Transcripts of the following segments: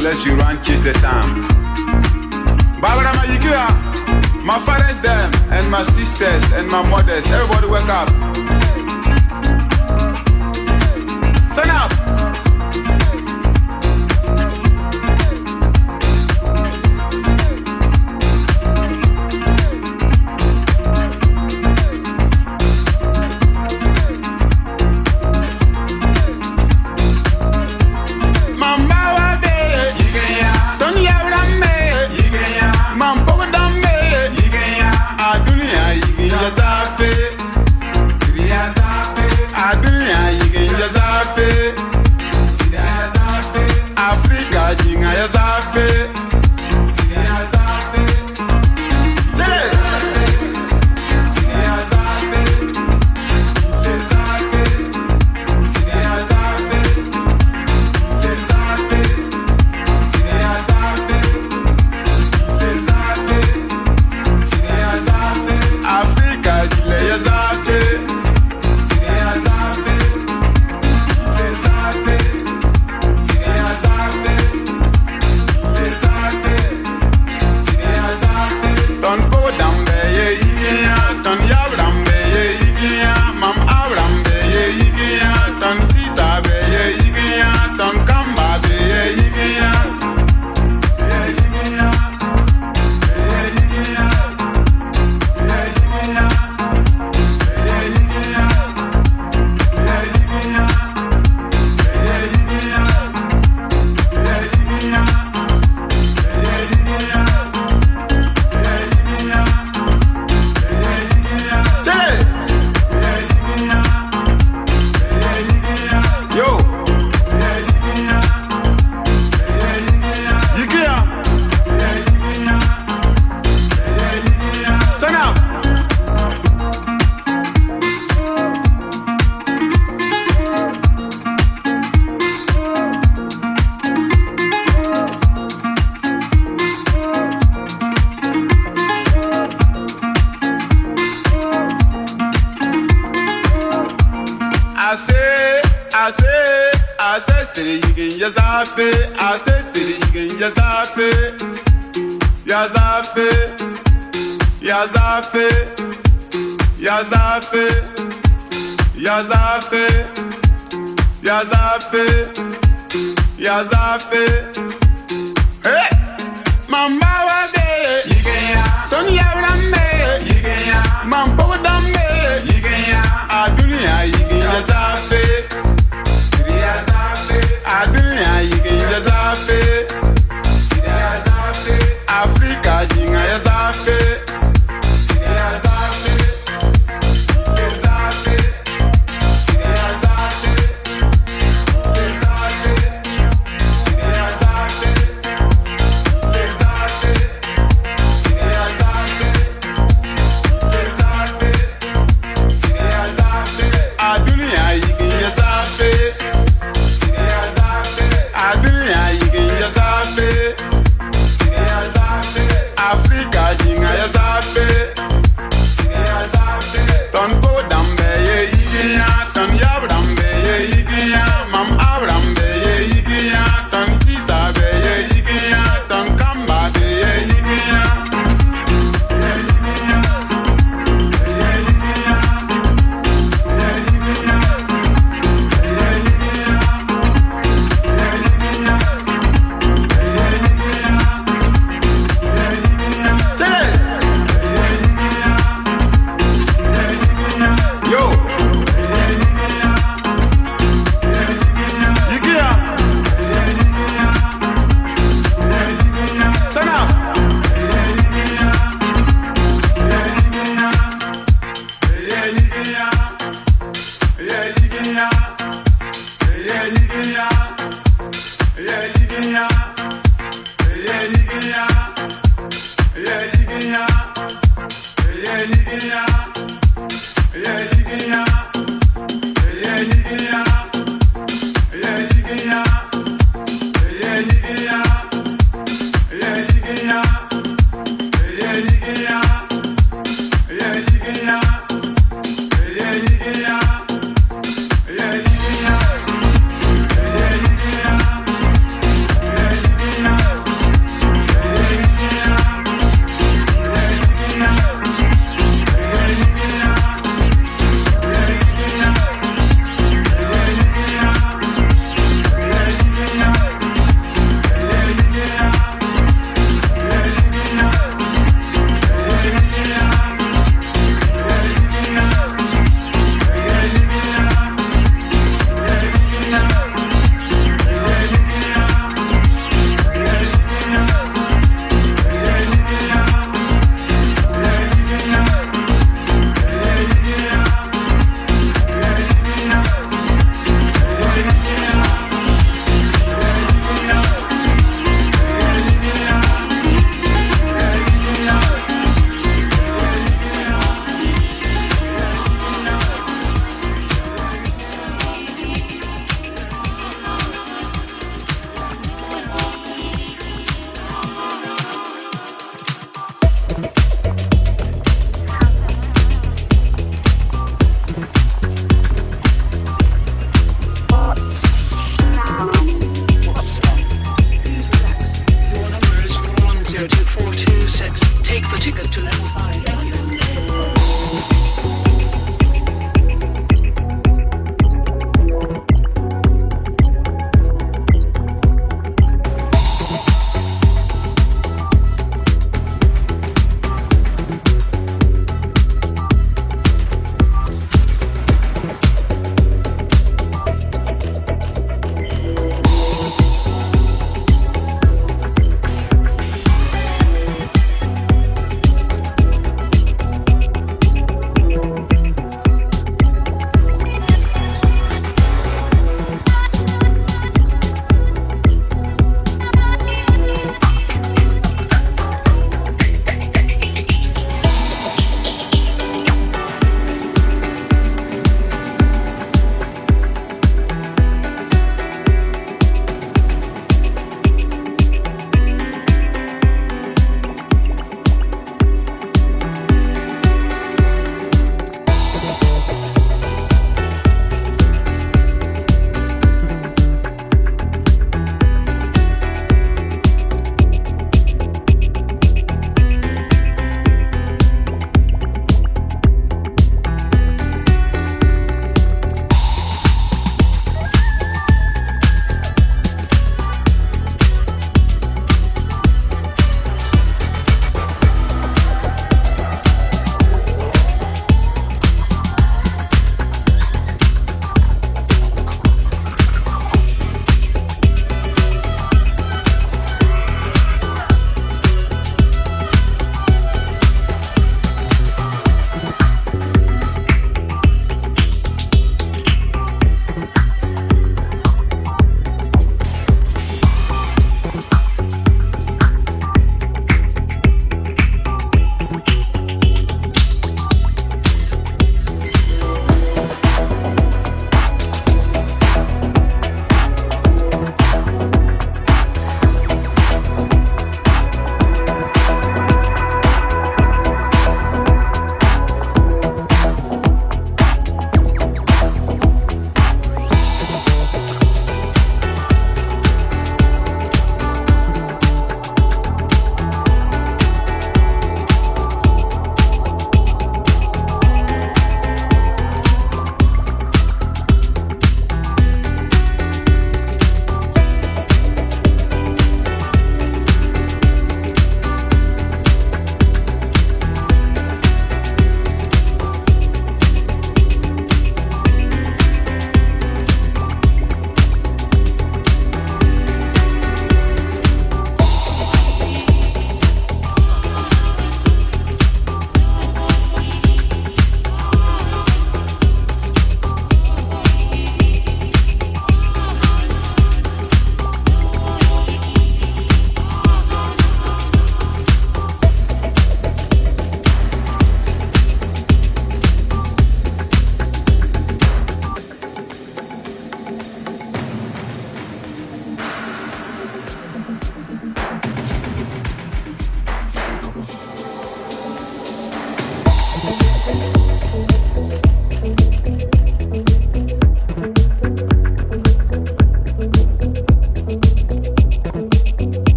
unless you run kiss the time. Barbara Magikia, my fathers them, and my sisters, and my mothers, everybody wake up.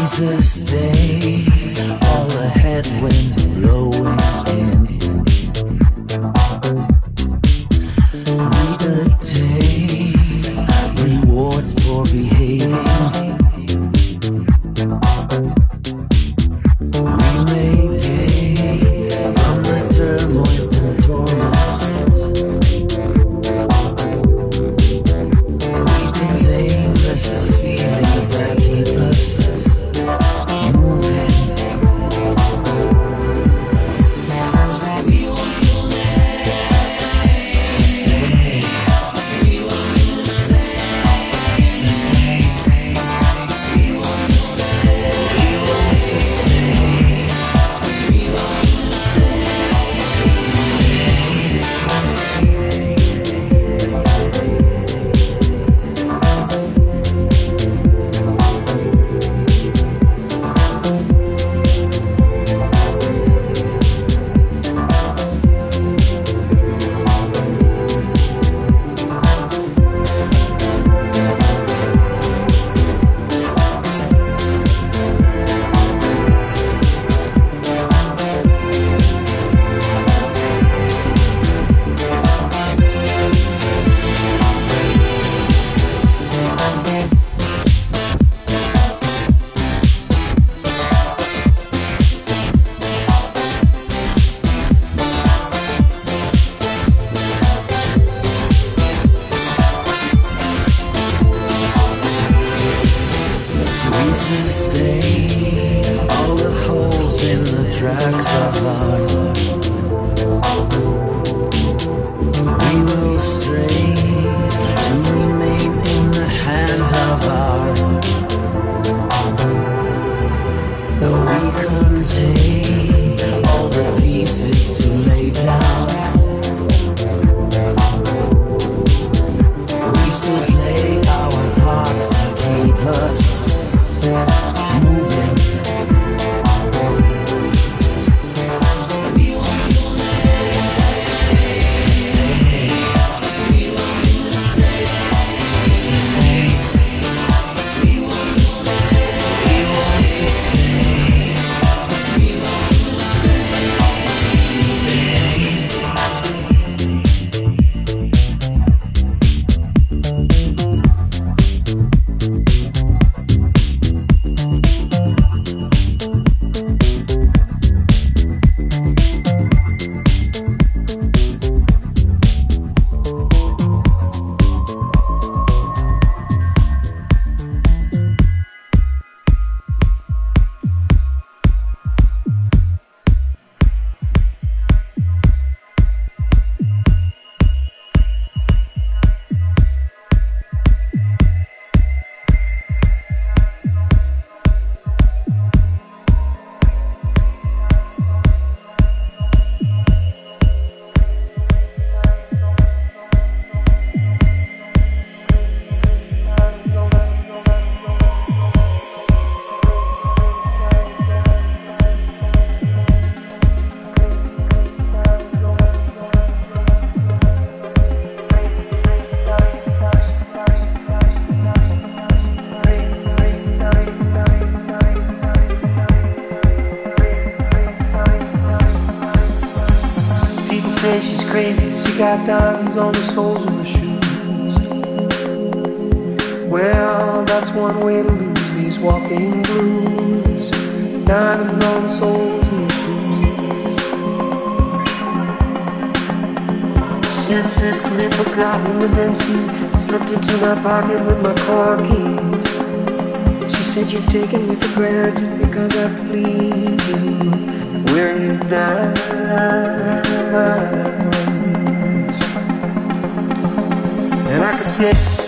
Jesus Day, all the headwinds blowing in. say she's crazy, she got diamonds on the soles of her shoes. Well, that's one way to lose these walking blues. Diamonds on the soles of her shoes. She's fitfully forgotten, but then she slipped into my pocket with my car keys. She said you're taking me for granted because I please you. Where is that? And I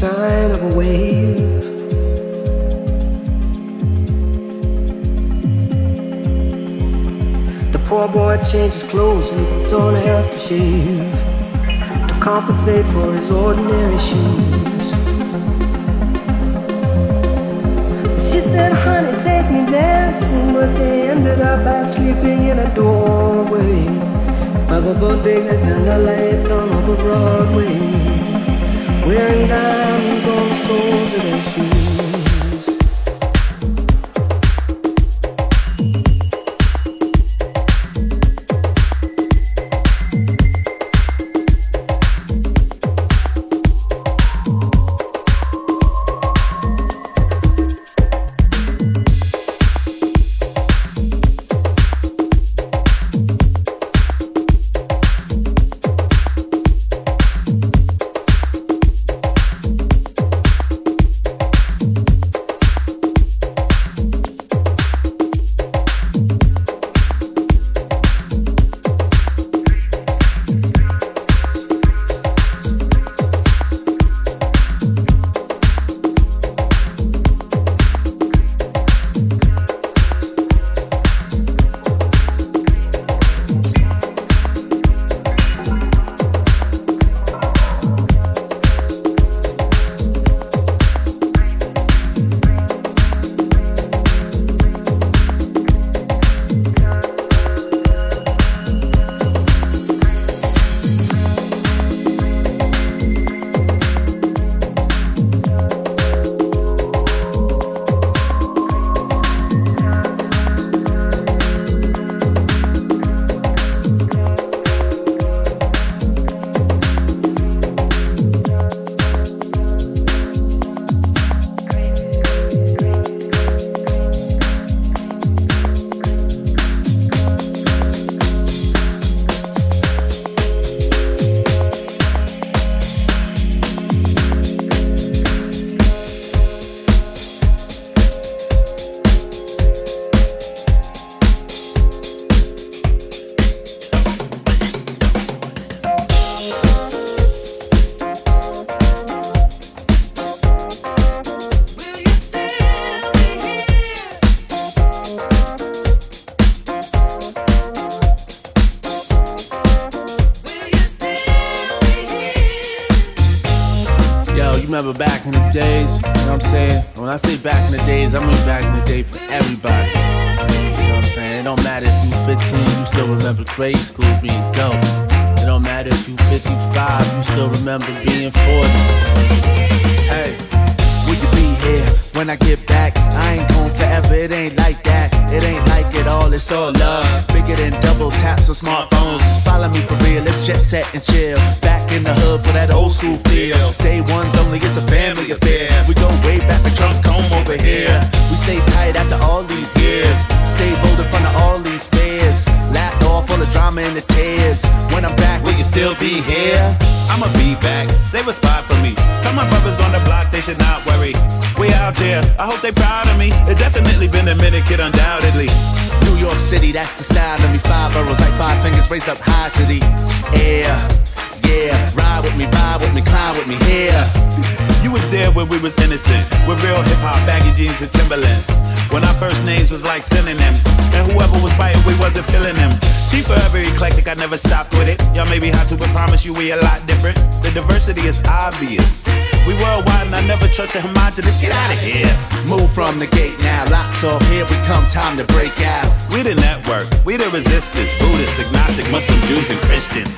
could say. change his clothes and he puts on a aftershave to compensate for his ordinary shoes. She said, honey, take me dancing, but they ended up by sleeping in a doorway by the bodegas and the lights on over Broadway, wearing diamonds on the soles of be back. Save a spot for me. Tell my brothers on the block they should not worry. We out here. I hope they proud of me. It definitely been a minute, kid, undoubtedly. New York City, that's the style of me. Five boroughs like five fingers raised up high to the air. Yeah, ride with me, ride with me, climb with me here. You was there when we was innocent, with real hip hop, baggy jeans and Timberlands. When our first names was like synonyms, and whoever was biting, we wasn't feeling them. T forever eclectic, I never stopped with it. Y'all may be hot too, but promise you we a lot different. The diversity is obvious. We worldwide, and I never trust the homogenous. Get out of here. Move from the gate now, locks off, here we come, time to break out. We the network, we the resistance. Buddhists, agnostic, Muslim, Jews, and Christians.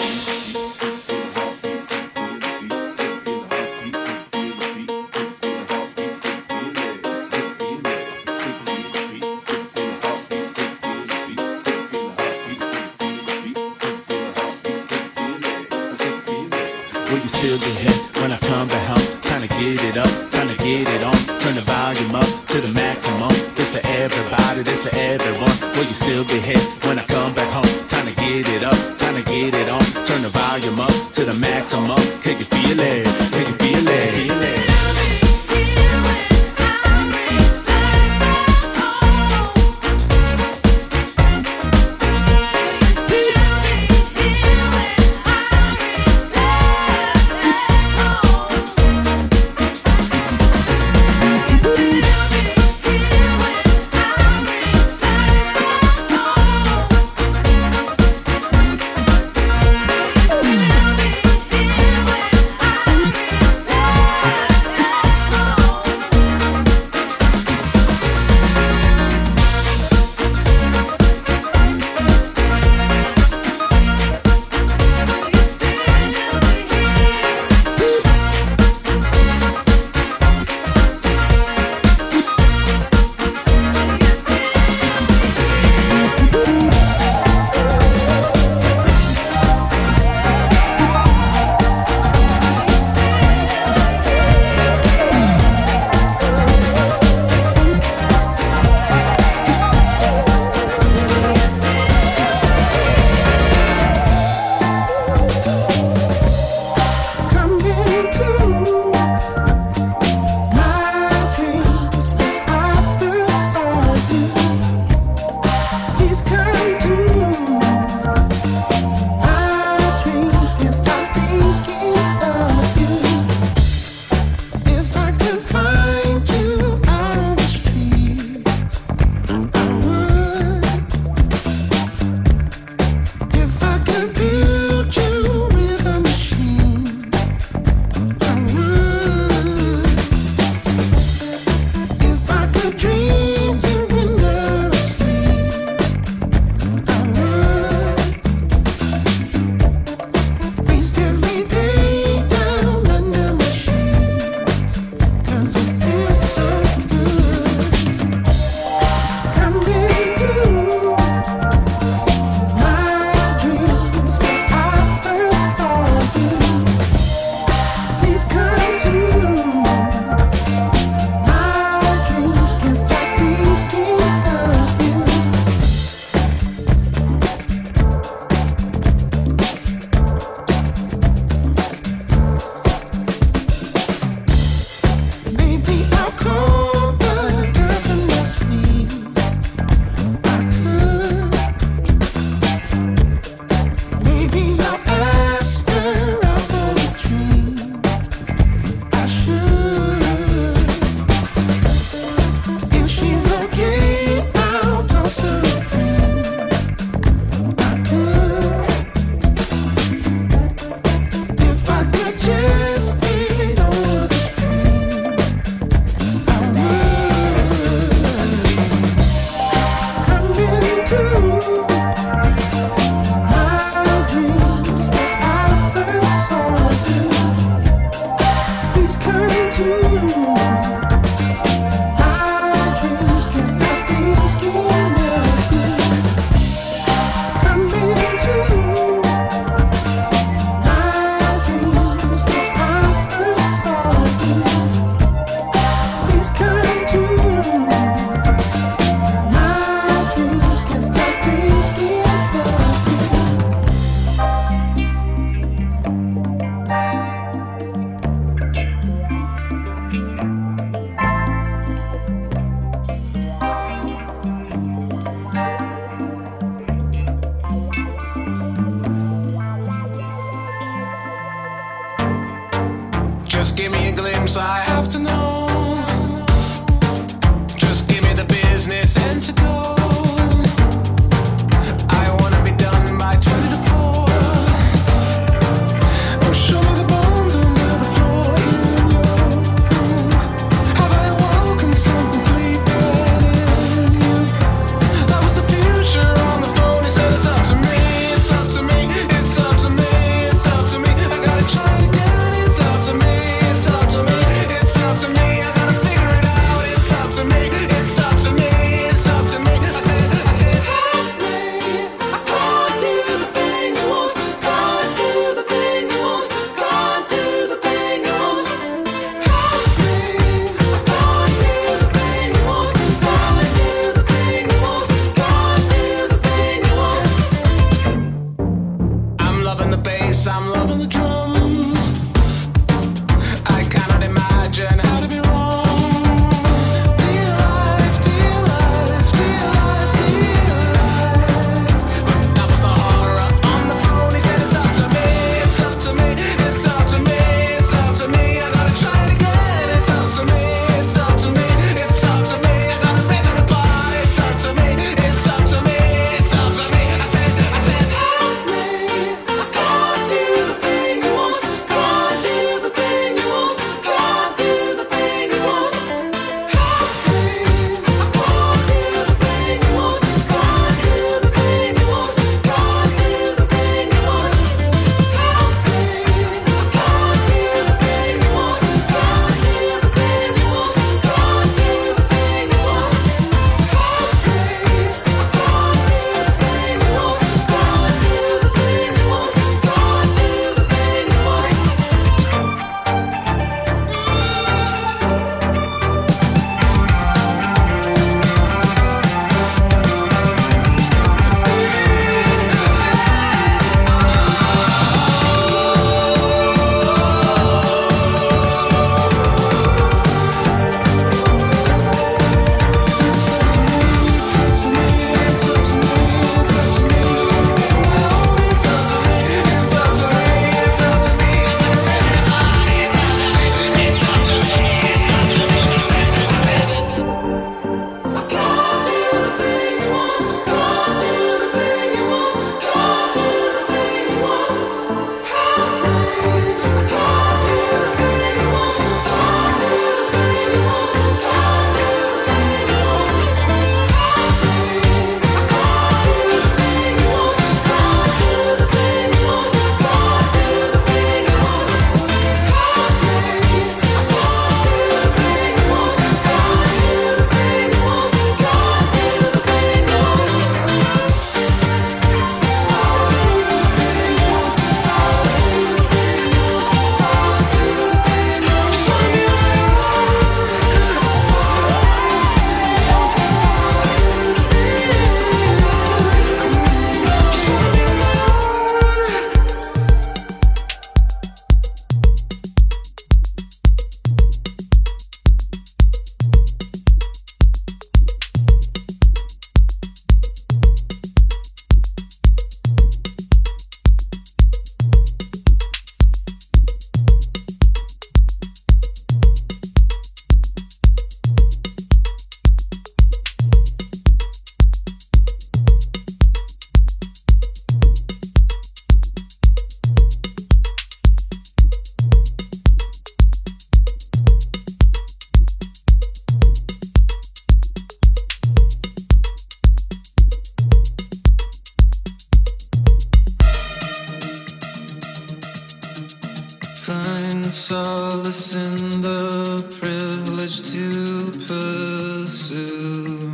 solace in the privilege to pursue.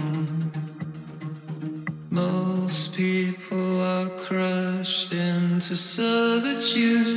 Most people are crushed into servitude.